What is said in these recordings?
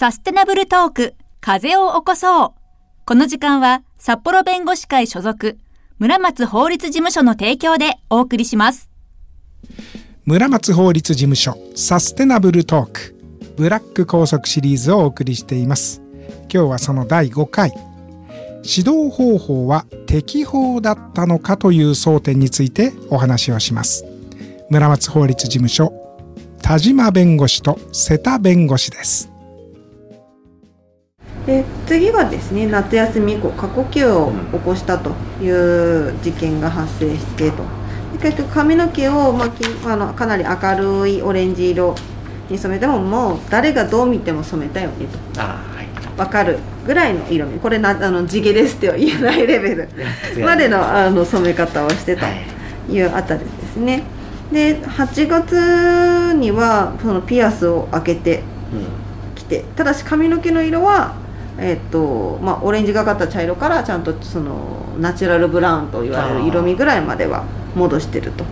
サステナブルトーク、風を起こそう。この時間は、札幌弁護士会所属、村松法律事務所の提供でお送りします。村松法律事務所、サステナブルトーク、ブラック拘束シリーズをお送りしています。今日はその第5回、指導方法は適法だったのかという争点についてお話をします。村松法律事務所、田島弁護士と瀬田弁護士です。で次はですね夏休み以降過呼吸を起こしたという事件が発生してと。結局髪の毛を、まあ、あのかなり明るいオレンジ色に染めてももう誰がどう見ても染めたよねと、はい、分かるぐらいの色味これなあの地毛ですっては言えないレベル。までのあの染め方をしてとい。うあたりですね。で8月にはそのピアスを開けてきて、ただし髪の毛の色はえっとまあ、オレンジがかった茶色からちゃんとそのナチュラルブラウンと言われる色味ぐらいまでは戻してると。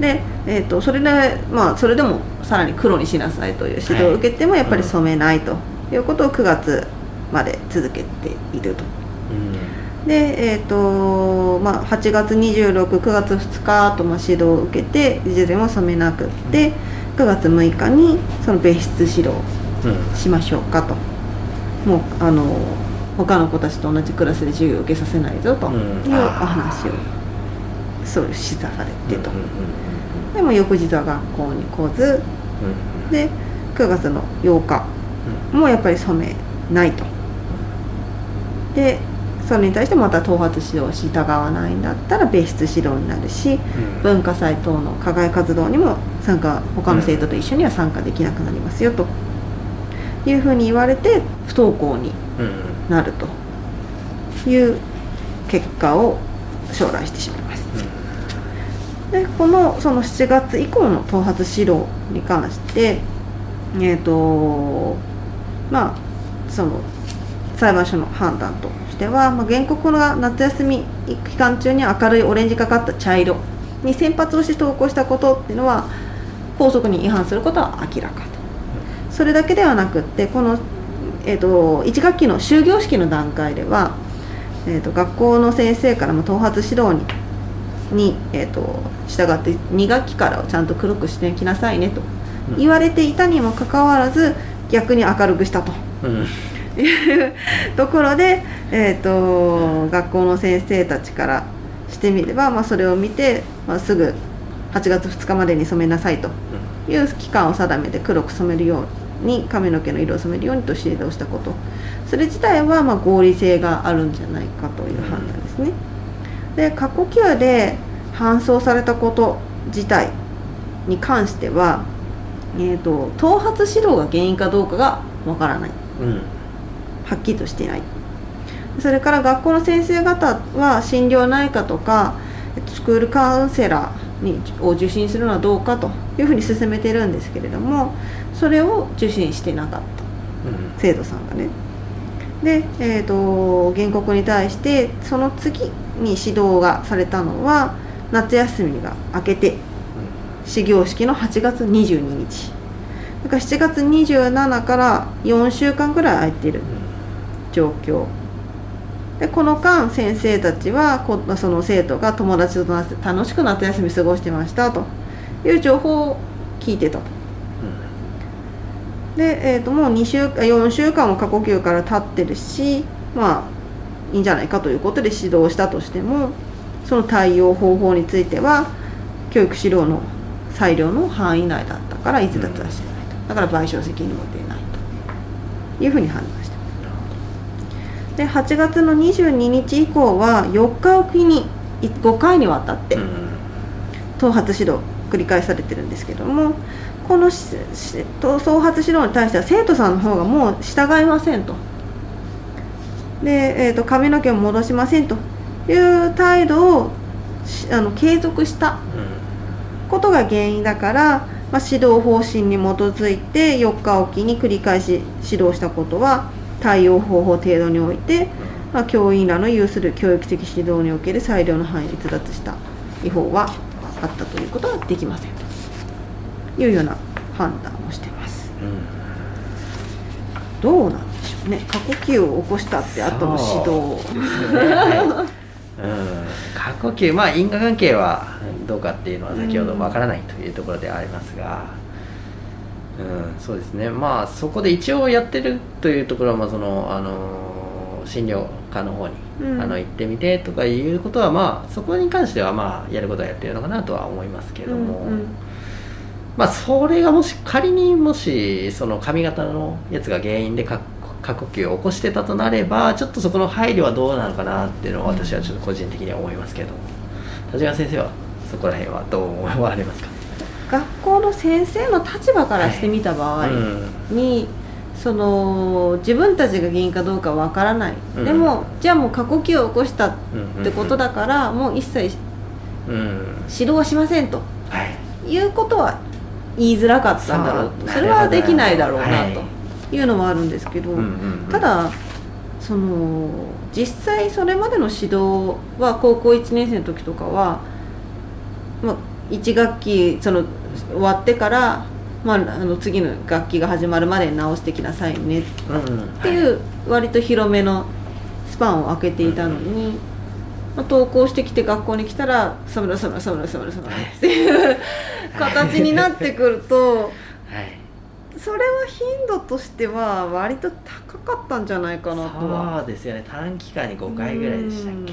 で、えーと、それで、まあ、それでもさらに黒にしなさいという指導を受けてもやっぱり染めないということを9月まで続けていると。うん、で、えーとまあ、8月269月2日とまあ指導を受けていずれも染めなくって9月6日にその別室指導しましょうかと。もうあの他の子たちと同じクラスで授業を受けさせないぞというお話を、そう示唆されてと、でも翌日は学校に来ず、で9月の8日もやっぱり染めないと。でそれに対してまた頭髪指導を従わないんだったら別室指導になるし、文化祭等の課外活動にも参加他の生徒と一緒には参加できなくなりますよと。いうふうに言われて不登校になるという結果を将来してしまいます。でこのその7月以降の頭髪指導に関してえっ、ー、とまあその裁判所の判断としては、まあ、原告が夏休み期間中に明るいオレンジがかった茶色に先発をして投稿したことっていうのは校則に違反することは明らかと。それだけではなくってこの、えーと、1学期の終業式の段階では、えーと、学校の先生からも頭髪指導にに、えーと、従って2学期からをちゃんと黒くしてきなさいねと言われていたにもかかわらず逆に明るくしたと。うん。いう ところで、えーと、学校の先生たちからしてみれば、まあ、それを見て、まあ、すぐ8月2日までに染めなさいという期間を定めて黒く染めるように髪の毛の色を染めるようにと指導したこと。それ自体はま合理性があるんじゃないかという判断ですね。で過呼吸で搬送されたこと自体に関しては、えーと、頭髪指導が原因かどうかがわからない、うん、はっきりとしていない。それから学校の先生方は心療内科とかスクールカウンセラーにを受診するのはどうかというふうに進めてるんですけれどもそれを受信してなかった、生徒さんがね。で、えーと、原告に対してその次に指導がされたのは夏休みが明けて始業式の8月22日。だから7月27から4週間ぐらい空いてる状況でこの間先生たちはその生徒が友達と楽しく夏休み過ごしてましたと。いう情報を聞いてたと。で、えー、ともう2週4週間も過呼吸から経ってるしまあいいんじゃないかということで指導したとしてもその対応方法については教育指導の裁量の範囲内だったから逸脱はしてないと。だから賠償責任も出ないと。いうふうに判断してますで8月の22日以降は4日おきに5回にわたって頭髪指導繰り返されてるんですけどもこの創発指導に対しては生徒さんの方がもう従いませんと。で、えーと、髪の毛を戻しませんという態度をあの継続したことが原因だから、まあ、指導方針に基づいて4日おきに繰り返し指導したことは対応方法程度において、まあ、教員らの有する教育的指導における裁量の範囲に逸脱した違法はあったということはできませんというような判断をしてます。どうなんでしょうね。過呼吸を起こしたって後の指導ね。はい。うん、過呼吸。まあ因果関係はどうかっていうのは先ほどわからないというところではありますが、うん、そうですね。まあそこで一応やってるというところはまあそのあの診療科の方に、うん。あの行ってみてとかいうことはまあそこに関してはまあやることはやってるのかなとは思いますけども、うんうん。まあそれがもし仮にもしその髪型のやつが原因で過過呼吸を起こしてたとなればちょっとそこの配慮はどうなのかなっていうのは私はちょっと個人的には思いますけど。田島先生はそこら辺はどう思われますか？学校の先生の立場からしてみた場合うん。に、その自分たちが原因かどうかわからない、うん。でもじゃあもう過呼吸を起こしたっうんてことだから、もう一切うん。指導はしませんと。はい。いうことは言いづらかったんだろう。とそれはできないだろうなと。いうのもあるんですけど、ただその実際それまでの指導は高校1年生の時とかは、まあ、1学期その終わってから、まあ、あの次の学期が始まるまでに直してきなさいね。っていう割と広めのスパンを空けていたのに、まあ、登校してきて学校に来たら「サムラサムラサムラサムラサムラ」っていう形になってくると。はい。それは頻度としては割と高かったんじゃないかなとは。そうですよね。短期間に5回ぐらいでしたっけ。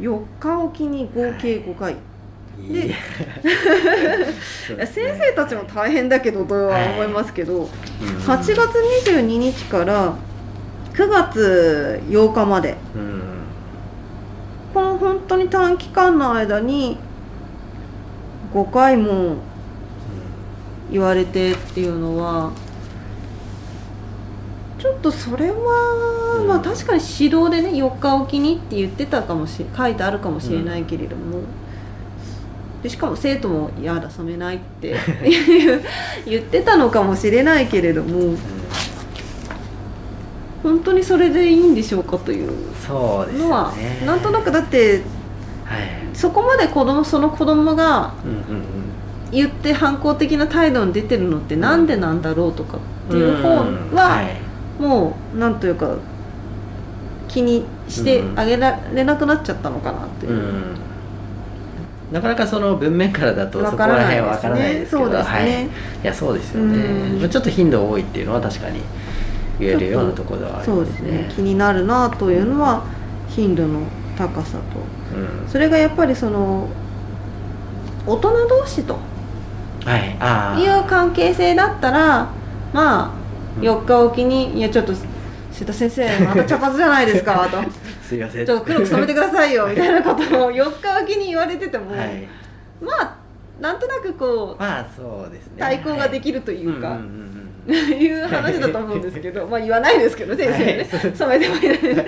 4日おきに合計5回、でいで 先生たちも大変だけどとは思いますけど、うん8月22日から9月8日までうん。この本当に短期間の間に5回も言われてっていうのはちょっとそれは、うん。まあ確かに指導でね4日おきにって言ってたかもし書いてあるかもしれないけれども、でしかも生徒も「やだ染めない」って 言ってたのかもしれないけれども本当にそれでいいんでしょうかというのは、ねなんとなくだってはい。そこまで子供その子供が言って反抗的な態度に出てるのってなんでなんだろうとかっていう方うん。はもうなんというか気にしてあげられなくなっちゃったのかなっていう。う、んなかなかその文面からだとそこら辺はわからないですけどそうですね、はい、いやそうですよね、ちょっと頻度多いっていうのは確かに言えるようなところではありそうまですすね。ね気になるなというのは頻度の高さと。うん。それがやっぱりその大人同士とはい。ああいう関係性だったらまあうん。4日おきに「いやちょっと瀬田先生また茶髪じゃないですか」と。すいません。ちょっと黒く染めてくださいよ みたいなことを4日おきに言われてても、はい。まあなんとなくこうまあそうですね。対抗がでるきるというか、んうんうんいう話だと思うんですけど まあ言わないですけど先生ね、はい。染めてもいないで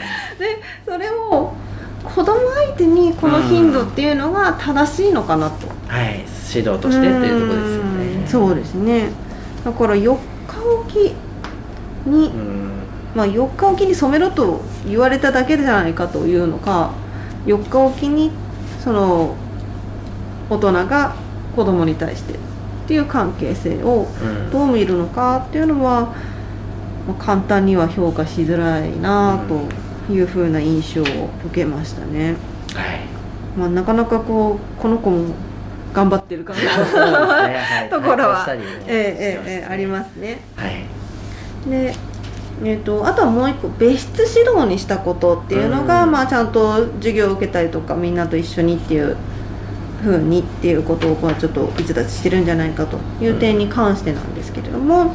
それを子供相手にこの頻度っていうのが正しいのかなと。はい。指導としてっていうところですよね。うん。そうですね。だから4日おきに、うんまあ、4日おきに染めろと言われただけじゃないかというのか4日おきにその大人が子供に対してっていう関係性をうん。どう見るのかっていうのは、まあ、簡単には評価しづらいなというふうな印象を受けましたね。はい。まあ、なかなかこうこの子も頑張ってる感じ そうですね。はい。ところは対抗したりもええええええありすますね。はい。でえー、とあとはもう一個別室指導にしたことっていうのが、うん。まあ、ちゃんと授業を受けたりとかみんなと一緒にっていう風にっていうことをちょっと逸脱してるんじゃないかという点に関してなんですけれども、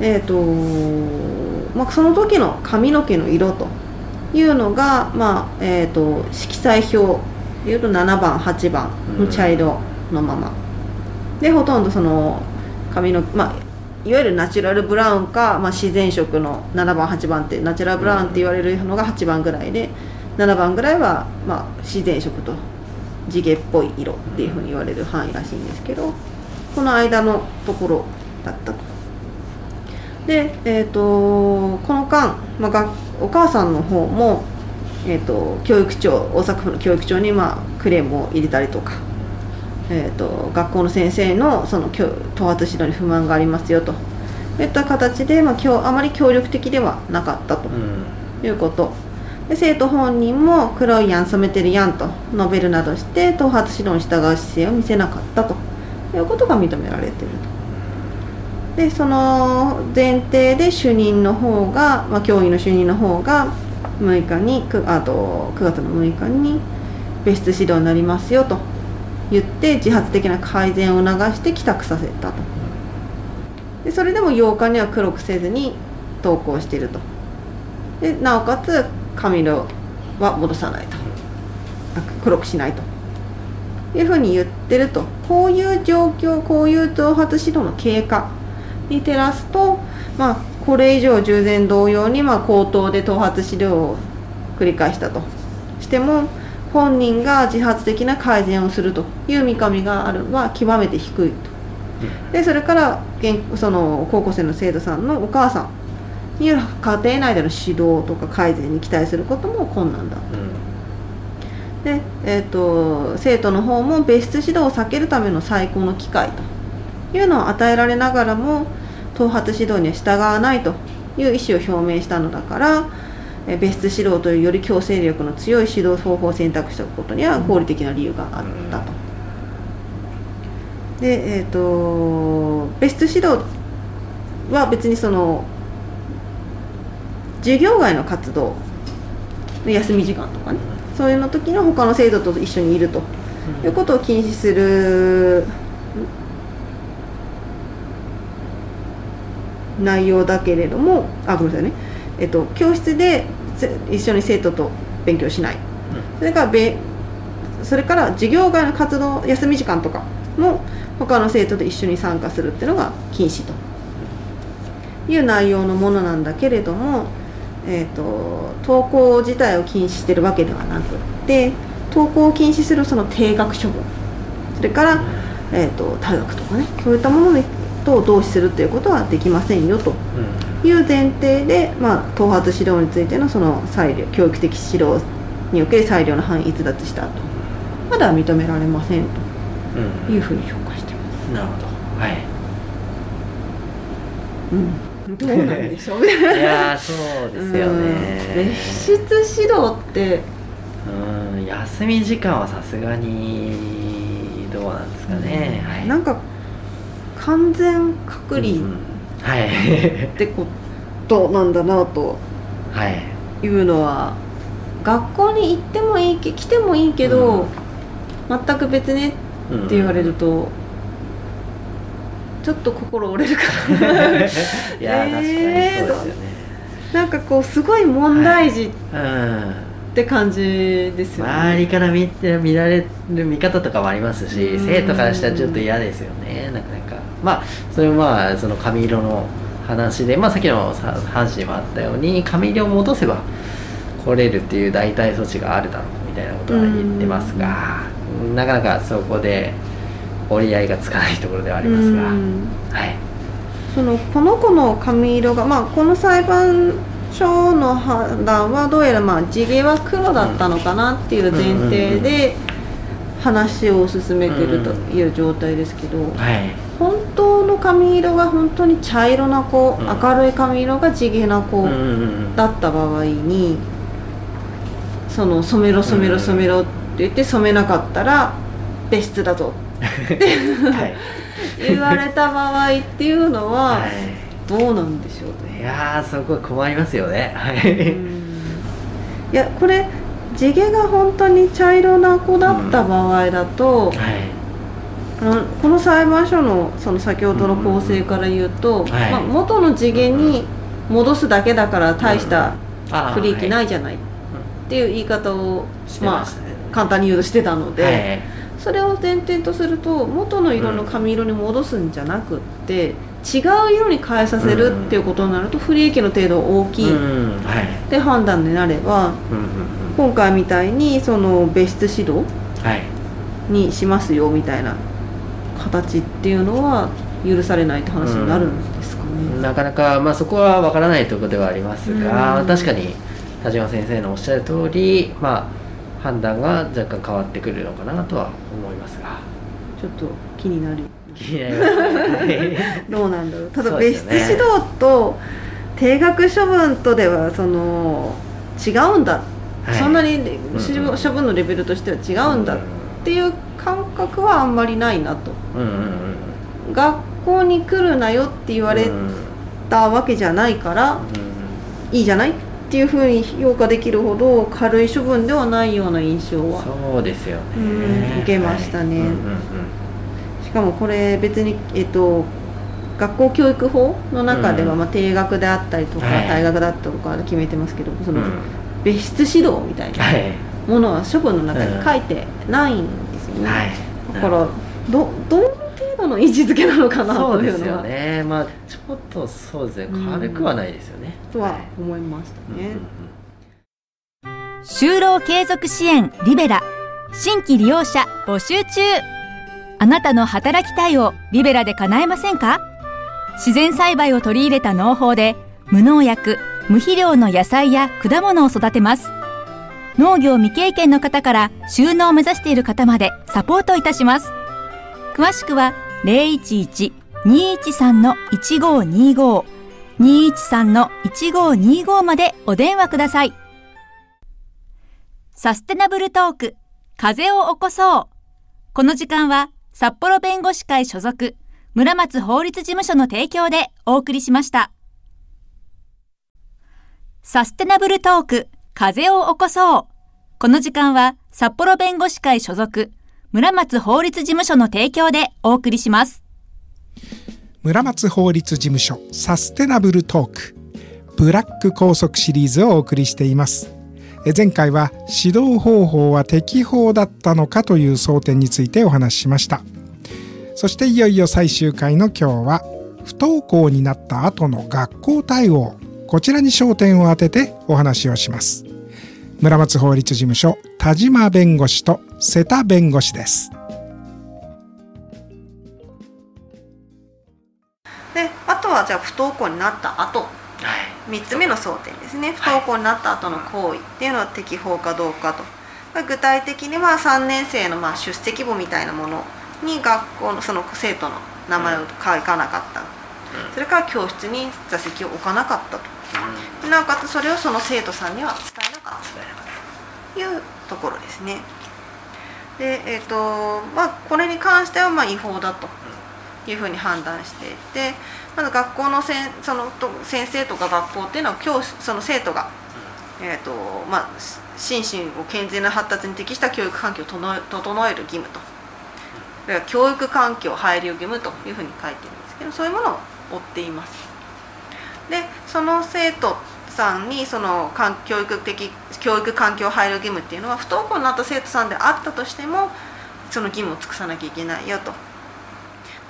えーとまあ、その時の髪の毛の色というのが、まあえー、と色彩表でいうと7番8番の茶色のまま、でほとんどその髪のまあいわゆるナチュラルブラウンか、まあ、自然色の7番8番ってナチュラルブラウンって言われるのが8番ぐらいで7番ぐらいは、まあ、自然色と地毛っぽい色っていうふうに言われる範囲らしいんですけどこの間のところだったと。で、えー、とこの間、まあ、お母さんの方も、えー、と教育長大阪府の教育長に、まあ、クレームを入れたりとかえー、と学校の先生のその教頭髪指導に不満がありますよと。いった形で、まあ、今日あまり協力的ではなかったと。うん。いうこと。で生徒本人も黒いやん染めてるやんと。述べるなどして頭髪指導に従う姿勢を見せなかったと。いうことが認められていると。でその前提で主任の方が、まあ、教員の主任の方が6日にくあと9月の6日に別室指導になりますよと言って自発的な改善を促して帰宅させたと。でそれでも8日には黒くせずに登校していると。でなおかつ髪色は戻さないと。黒くしないと。いうふうに言ってると。こういう状況こういう頭髪指導の経過に照らすとまあこれ以上従前同様にまあ口頭で頭髪指導を繰り返したとしても本人が自発的な改善をするという見込みがあるは極めて低いと。でそれから現その高校生の生徒さんのお母さんによる家庭内での指導とか改善に期待することも困難だうん。で、えー、と生徒の方も別室指導を避けるための最高の機会というのを与えられながらも頭髪指導には従わないという意思を表明したのだからえー別室指導というより強制力の強い指導方法を選択したことには合理的な理由があったと。でえっ、と別室指導は別にその授業外の活動休み時間とかねそういうの時の他の生徒と一緒にいると。いうことを禁止する内容だけれどもあごめんなさいね、えっと、教室でせ一緒に生徒と勉強しない。それからべそれから授業外の活動休み時間とかも他の生徒と一緒に参加するっていうのが禁止と。いう内容のものなんだけれども、えー、と登校自体を禁止してるわけではなくって登校を禁止するその定額処分。それから、えー、と退学とかねそういったものにと同視するということはできませんよという前提で、まあ、頭髪指導についてのその裁量教育的指導における裁量の範囲逸脱したと。まだ認められませんうんというふうに評価しています。なるほど。はい。うん、どうなんでしょうね。いやーそうですようん。ね別室指導って。うん。休み時間はさすがにどうなんですかね、はい。なんか完全隔離うんはい。ってことなんだなと。はい。いうのは学校に行ってもいいけ来てもいいけど、全く別ねうん。って言われると、ちょっと心折れるかな。いやー確かにそうですよね。なんかこうすごい問題児っうんて感じですよね、周りから見て見られる見方とかもありますしうん。生徒からしたらちょっと嫌ですよね。なかなか。まあそれはまあその髪色の話でまあさっきのさ話にもあったように髪色を戻せば来れるっていう代替措置があるだろうみたいなことは言ってますがなかなかそこで折り合いがつかないところではありますが。うん。はい。そのこの子の髪色が、まあ、この裁判所の判断はどうやらまあ地毛は黒だったのかなっていう前提で話を進めてるという状態ですけどはい。本当の髪色が本当に茶色な子うん明るい髪色が地毛な子だった場合にその染めろ染めろ染めろって言って染めなかったら別室だぞ。はい。言われた場合っていうのははどうなんでしょうね。いいやーそこ困りますよね。はういん。いやこれ地毛が本当に茶色な子だった場合だと、はい。あのこの裁判所のその先ほどの構成から言うと、はい。まあ、元の地毛に戻すだけだから大した不利益なはいじゃないっていう言い方を、まあ簡単に言うとしてたので、はい。それを前提とすると元の色の髪色に戻すんじゃなくって、違う色に変えさせるっていうことになると不利益の程度が大きいって判断になればうんうんうん。今回みたいにその別室指導はい。にしますよみたいな形っていうのは許されないって話になるんですかね。なかなか、まあ、そこはわからないところではありますが、うん。確かに田島先生のおっしゃる通り、まあ、判断が若干変わってくるのかなとは思いますが。ちょっと気になるどうなんだろう。ただ別室指導と定額処分とではその違うんだ、はい。そんなにんうん。処分のレベルとしては違うんだっていう感覚はあんまりないなと。うんうんうん学校に来るなよって言われうんたわけじゃないからうんいいじゃないっていうふうに評価できるほど軽い処分ではないような印象はそうですよね。うん受けましたね。はいうんうんしかもこれ別にえっと学校教育法の中では、うん。まあ、定額であったりとか、はい。退学だったりとか決めてますけどその、うん。うん別室指導みたいなはい。ものは処分の中に書いてないんですよね、はい。だからどどの程度の位置づけなのかなそうですよというのは、ね。まあちょっとそうですね。うん。軽くはないですよね。とは思いましたね、うんうんうん。就労継続支援リベラ。新規利用者募集中あなたの働きたいをリベラで叶えませんか？自然栽培を取り入れた農法で無農薬無肥料の野菜や果物を育てます。農業未経験の方から収納を目指している方までサポートいたします。詳しくは011-213-1525 213-1525までお電話ください。サステナブルトーク、風を起こそう。この時間は、札幌弁護士会所属、村松法律事務所の提供でお送りしました。サステナブルトーク、風を起こそう。この時間は、札幌弁護士会所属、村松法律事務所の提供でお送りします。村松法律事務所サステナブルトークブラック拘束シリーズをお送りしています前回は指導方法は適法だったのかという争点についてお話ししました。そしていよいよ最終回の今日は不登校になった後の学校対応。こちらに焦点を当ててお話をします。村松法律事務所田島弁護士と瀬田弁護士です。であとはじゃあ不登校になった後。3つ目の争点ですね。不登校になった後の行為っていうのは適法かどうかと。具体的には3年生のまあ出席簿みたいなものに学校のその生徒の名前を書かなかった。それから教室に座席を置かなかったと。なおかつそれをその生徒さんには伝えなかった。とい。うところですね。でえっ、とまあこれに関してはまあ違法だというふうに判断していてまず学校のせんそのと先生とか学校っていうのは教師その生徒が、えーとまあ、し心身を健全な発達に適した教育環境を整え整える義務と。教育環境配慮義務というふうに書いてるんですけどそういうものを追っています。でその生徒さんにその環教育的教育環境配慮義務っていうのは不登校になった生徒さんであったとしてもその義務を尽くさなきゃいけないよと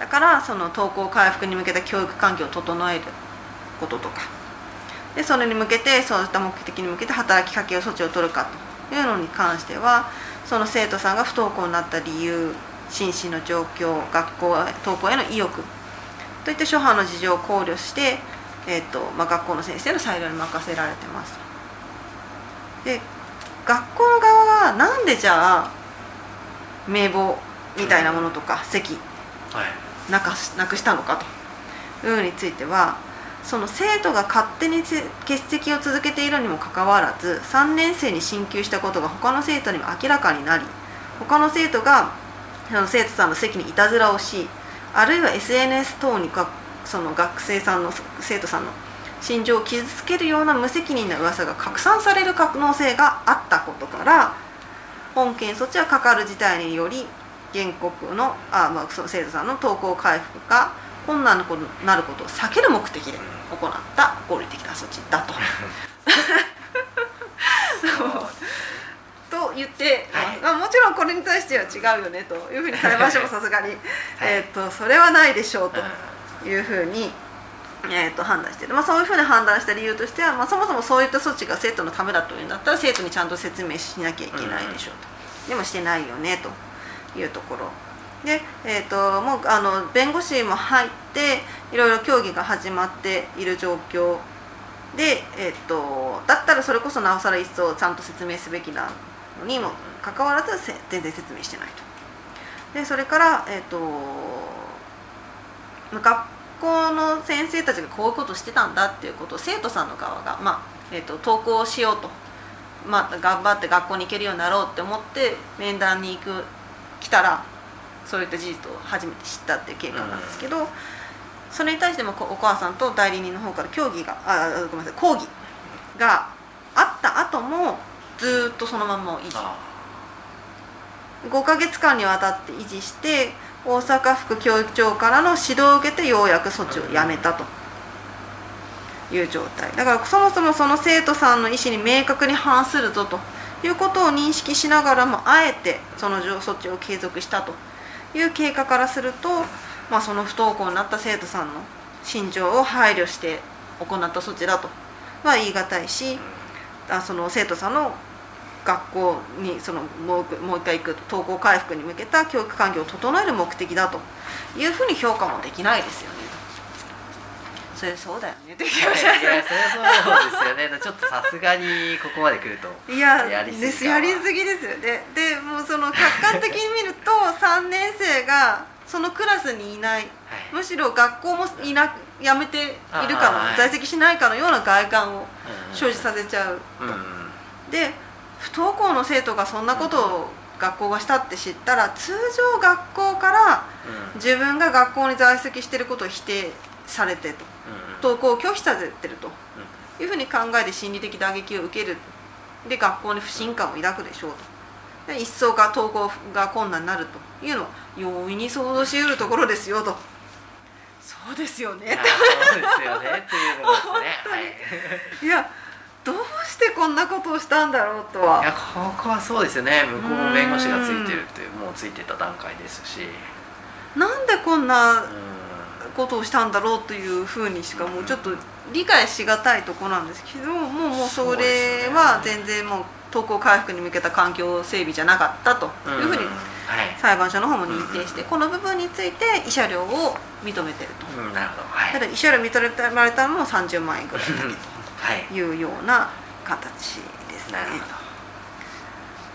だからその登校回復に向けた教育環境を整えることとか。でそれに向けてそういった目的に向けて働きかけを措置を取るかというのに関してはその生徒さんが不登校になった理由心身の状況学校登校への意欲。といった諸般の事情を考慮して、えーとまあ、学校の先生の裁量に任せられてますで学校の側はなんでじゃあ名簿みたいなものとか席。はい。なかなくしたのかと。いうのについてはその生徒が勝手に欠席を続けているにもかかわらず3年生に進級したことが他の生徒にも明らかになり他の生徒がその生徒さんの席にいたずらをしあるいは SNS 等にかその学生さんの生徒さんの心情を傷つけるような無責任な噂が拡散される可能性があったことから本件措置はかかる事態により原告のあ、まあ、その生徒さんの登校回復が困難になることを避ける目的で行った合理的な措置だと。と言って、はい。まあ、もちろんこれに対しては違うよねというふうに裁判所もさすがに、えー、とそれはないでしょうというふうに、えー、と判断している、まあ、そういうふうに判断した理由としては、まあ、そもそもそういった措置が生徒のためだというんだったら生徒にちゃんと説明しなきゃいけないでしょうと、でもしてないよねというところ。で、えー、ともうあの弁護士も入っていろいろ協議が始まっている状況。で、えー、とだったらそれこそなおさら一層ちゃんと説明すべきなのにもかかわらず全然説明してないと。でそれから、えー、と学校の先生たちがこういうことしてたんだっていうことを生徒さんの側が、まあえー、と登校しようと、まあ、頑張って学校に行けるようになろうって思って面談に行く来たらそういった事実を初めて知ったっていう経過なんですけど、それに対してもこお母さんと代理人の方から協議があごめんなさい抗議があった後もずーっとそのままを維持。あ5ヶ月間にわたって維持して大阪府教育長からの指導を受けてようやく措置をやめたと。いう状態。だからそもそもその生徒さんの意思に明確に反するぞということを認識しながらもあえてその措置を継続したという経過からすると、まあ、その不登校になった生徒さんの心情を配慮して行った措置だとは言い難いしあその生徒さんの学校にそのもうもう一回行く登校回復に向けた教育環境を整える目的だというふうに評価もできないですよね。それそうだよねって気がしま いやそれはそうですよね。ちょっとさすがにここまで来るとすいややりすぎですかやりすぎですよね。でもうその客観的に見ると3年生がそのクラスにいない。はい。むしろ学校もいな辞めているかあのはい。在籍しないかのような外観をうん生じさせちゃううんうん。で不登校の生徒がそんなことを学校がしたって知ったら通常学校から自分が学校に在籍していることを否定されてと。登校を拒否されてると。いうふうに考えて心理的打撃を受ける。で学校に不信感を抱くでしょうと。で一層が登校が困難になるというのは容易に想像しうるところですよと。そうですよね。いやそうですよね。っていうのがですね。はい。いやどうしてこんなことをしたんだろうといやはここはそうですよね。向こうも弁護士がついてるっていうもうついてた段階ですし。なんでこんなうんことをしたんだろうというふうにしかもうちょっと理解しがたいとこなんですけどもうもうそれは全然もう登校回復に向けた環境整備じゃなかったというふうに裁判所の方も認定してこの部分について慰謝料を認めてると。うん。なるほど。はい。ただ慰謝料認められたのも30万円ぐらいだうん。はい。というような形ですね。なるど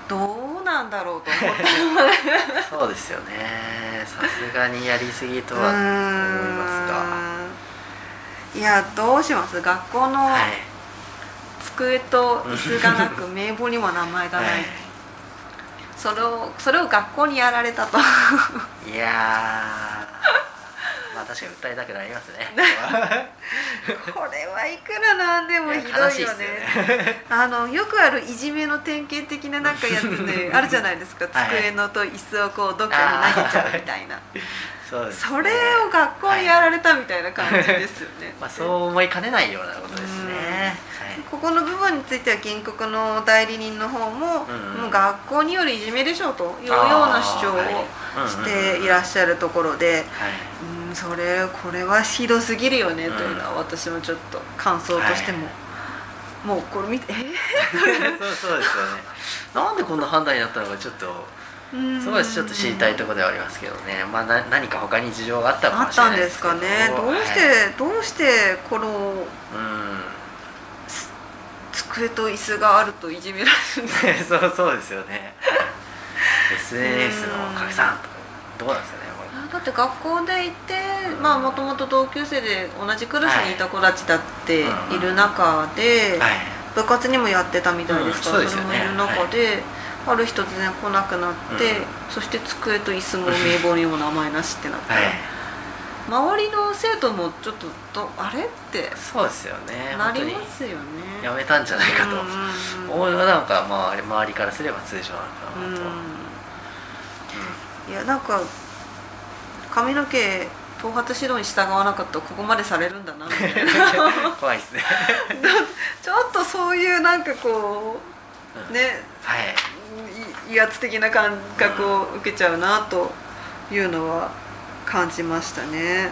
うなんだろうと思ってほどそうですよね。さすがにやりすぎとは思いますが。いやどうします？学校のはい。机と椅子がなく名簿にも名前がない、それをそれを学校にやられたと。いやーまあ確かに訴えたくなりますね。これはいくらなんでもひどいよね。よね。あのよくあるいじめの典型的ななんかやつねあるじゃないですか。はい。机のと椅子をこうどっかに投げちゃうみたいな。そうですね。それを学校にやられたみたいな感じですよね、まあそう思いかねないようなことですね。ここの部分については原告の代理人の方も,、うんもう学校によるいじめでしょうというような主張をしていらっしゃるところで、はい。うん、それこれはひどすぎるよねというのは私もちょっと感想としても、もうこれ見てえ？そうそうですよね。なんでこんな判断になったのかちょっとーすごいちょっと知りたいところではありますけどね。まあな何か他に事情があったのかもしれあったなんいですけど。ですかね。どうして、はい。どうしてこのうん。机と椅子があるといじめられるんですか？そうそうですよね。SNS の拡散とかどうなんですかね。こだって学校でいてまあもともと同級生で同じクラスにいた子たちだってい。る中で、れはい。部活にもやってたみたいですか？ら、うんそね。れもいる中で、ある日突然来なくなって、うん。そして机と椅子も名簿にも名前なしってなった。ら、はい。周りの生徒もちょっとどあれってそうですよね。なりますよね。やめたんじゃないかと。思うのがなんかまあ周りからすれば通常なのかなと、うん。いやなんか髪の毛頭髪指導に従わなかったらここまでされるんだなみたいな怖いですねちょっとそういうなんかこうねはい威圧的な感覚を受けちゃうなというのは感じましたね。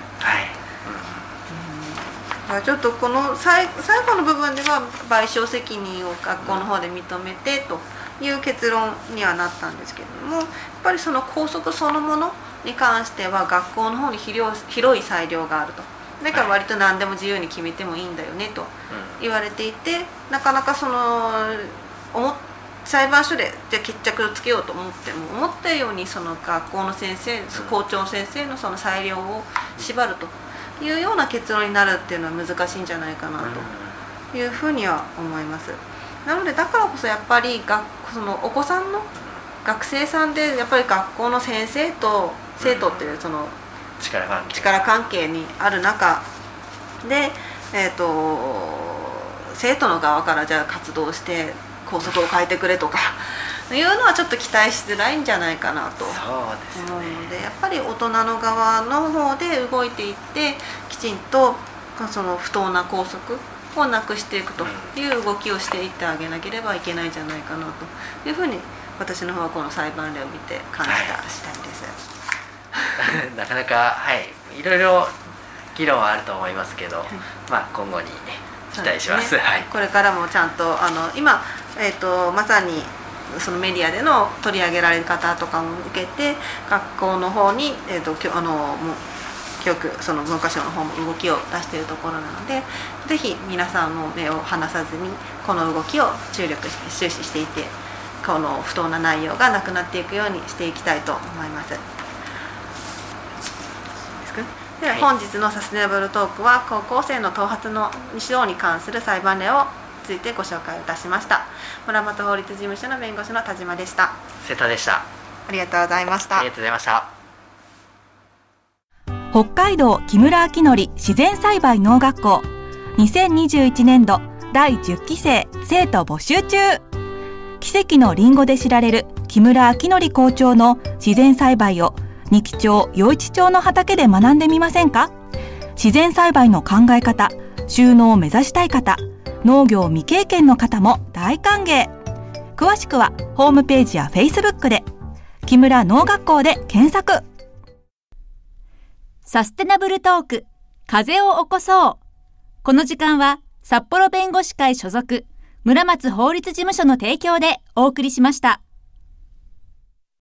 はい、ちょっとこの最最後の部分では賠償責任を学校の方で認めてという結論にはなったんですけれどもやっぱりその校則そのものに関しては学校の方に広広い裁量があると。だから割と何でも自由に決めてもいいんだよねとうん。言われていてなかなかその裁判所でじゃ決着をつけようと思っても思ったようにその学校の先生校長先生のその裁量を縛るというような結論になるっていうのは難しいんじゃないかなというふうには思います。なのでだからこそやっぱり学そのお子さんの学生さんでやっぱり学校の先生と生徒っていうその力関係。力関係にある中で、えー、と生徒の側からじゃあ活動して校則を変えてくれとか いうのはちょっと期待しづらいんじゃないかなと思うね。のでやっぱり大人の側の方で動いていってきちんとその不当な校則をなくしていくという動きをしていってあげなければいけないんじゃないかなというふうに私の方はこの裁判例を見て感じた次第です。なかなかはいいろいろ議論はあると思いますけど、まあ今後に期待します。ね。はい。これからもちゃんとあの今、えー、とまさにそのメディアでの取り上げられる方とかも受けて学校の方に、えー、ときょあのもう教育その文科省の方も動きを出しているところなのでぜひ皆さんも目を離さずにこの動きを注力して終始していてこの不当な内容がなくなっていくようにしていきたいと思います。でははい。本日のサステナブルトークは高校生の頭髪の指導に関する裁判例をついてご紹介いたしました。村本法律事務所の弁護士の田島でした。瀬田でした。ありがとうございました。ありがとうございました。北海道木村明則自然栽培農学校。2021年度第10期生生徒募集中。奇跡のリンゴで知られる木村明則校長の自然栽培を二木町余市町の畑で学んでみませんか？自然栽培の考え方収納を目指したい方農業未経験の方も大歓迎。詳しくはホームページやフェイスブックで木村農学校で検索。サステナブルトーク風を起こそう。この時間は札幌弁護士会所属村松法律事務所の提供でお送りしました。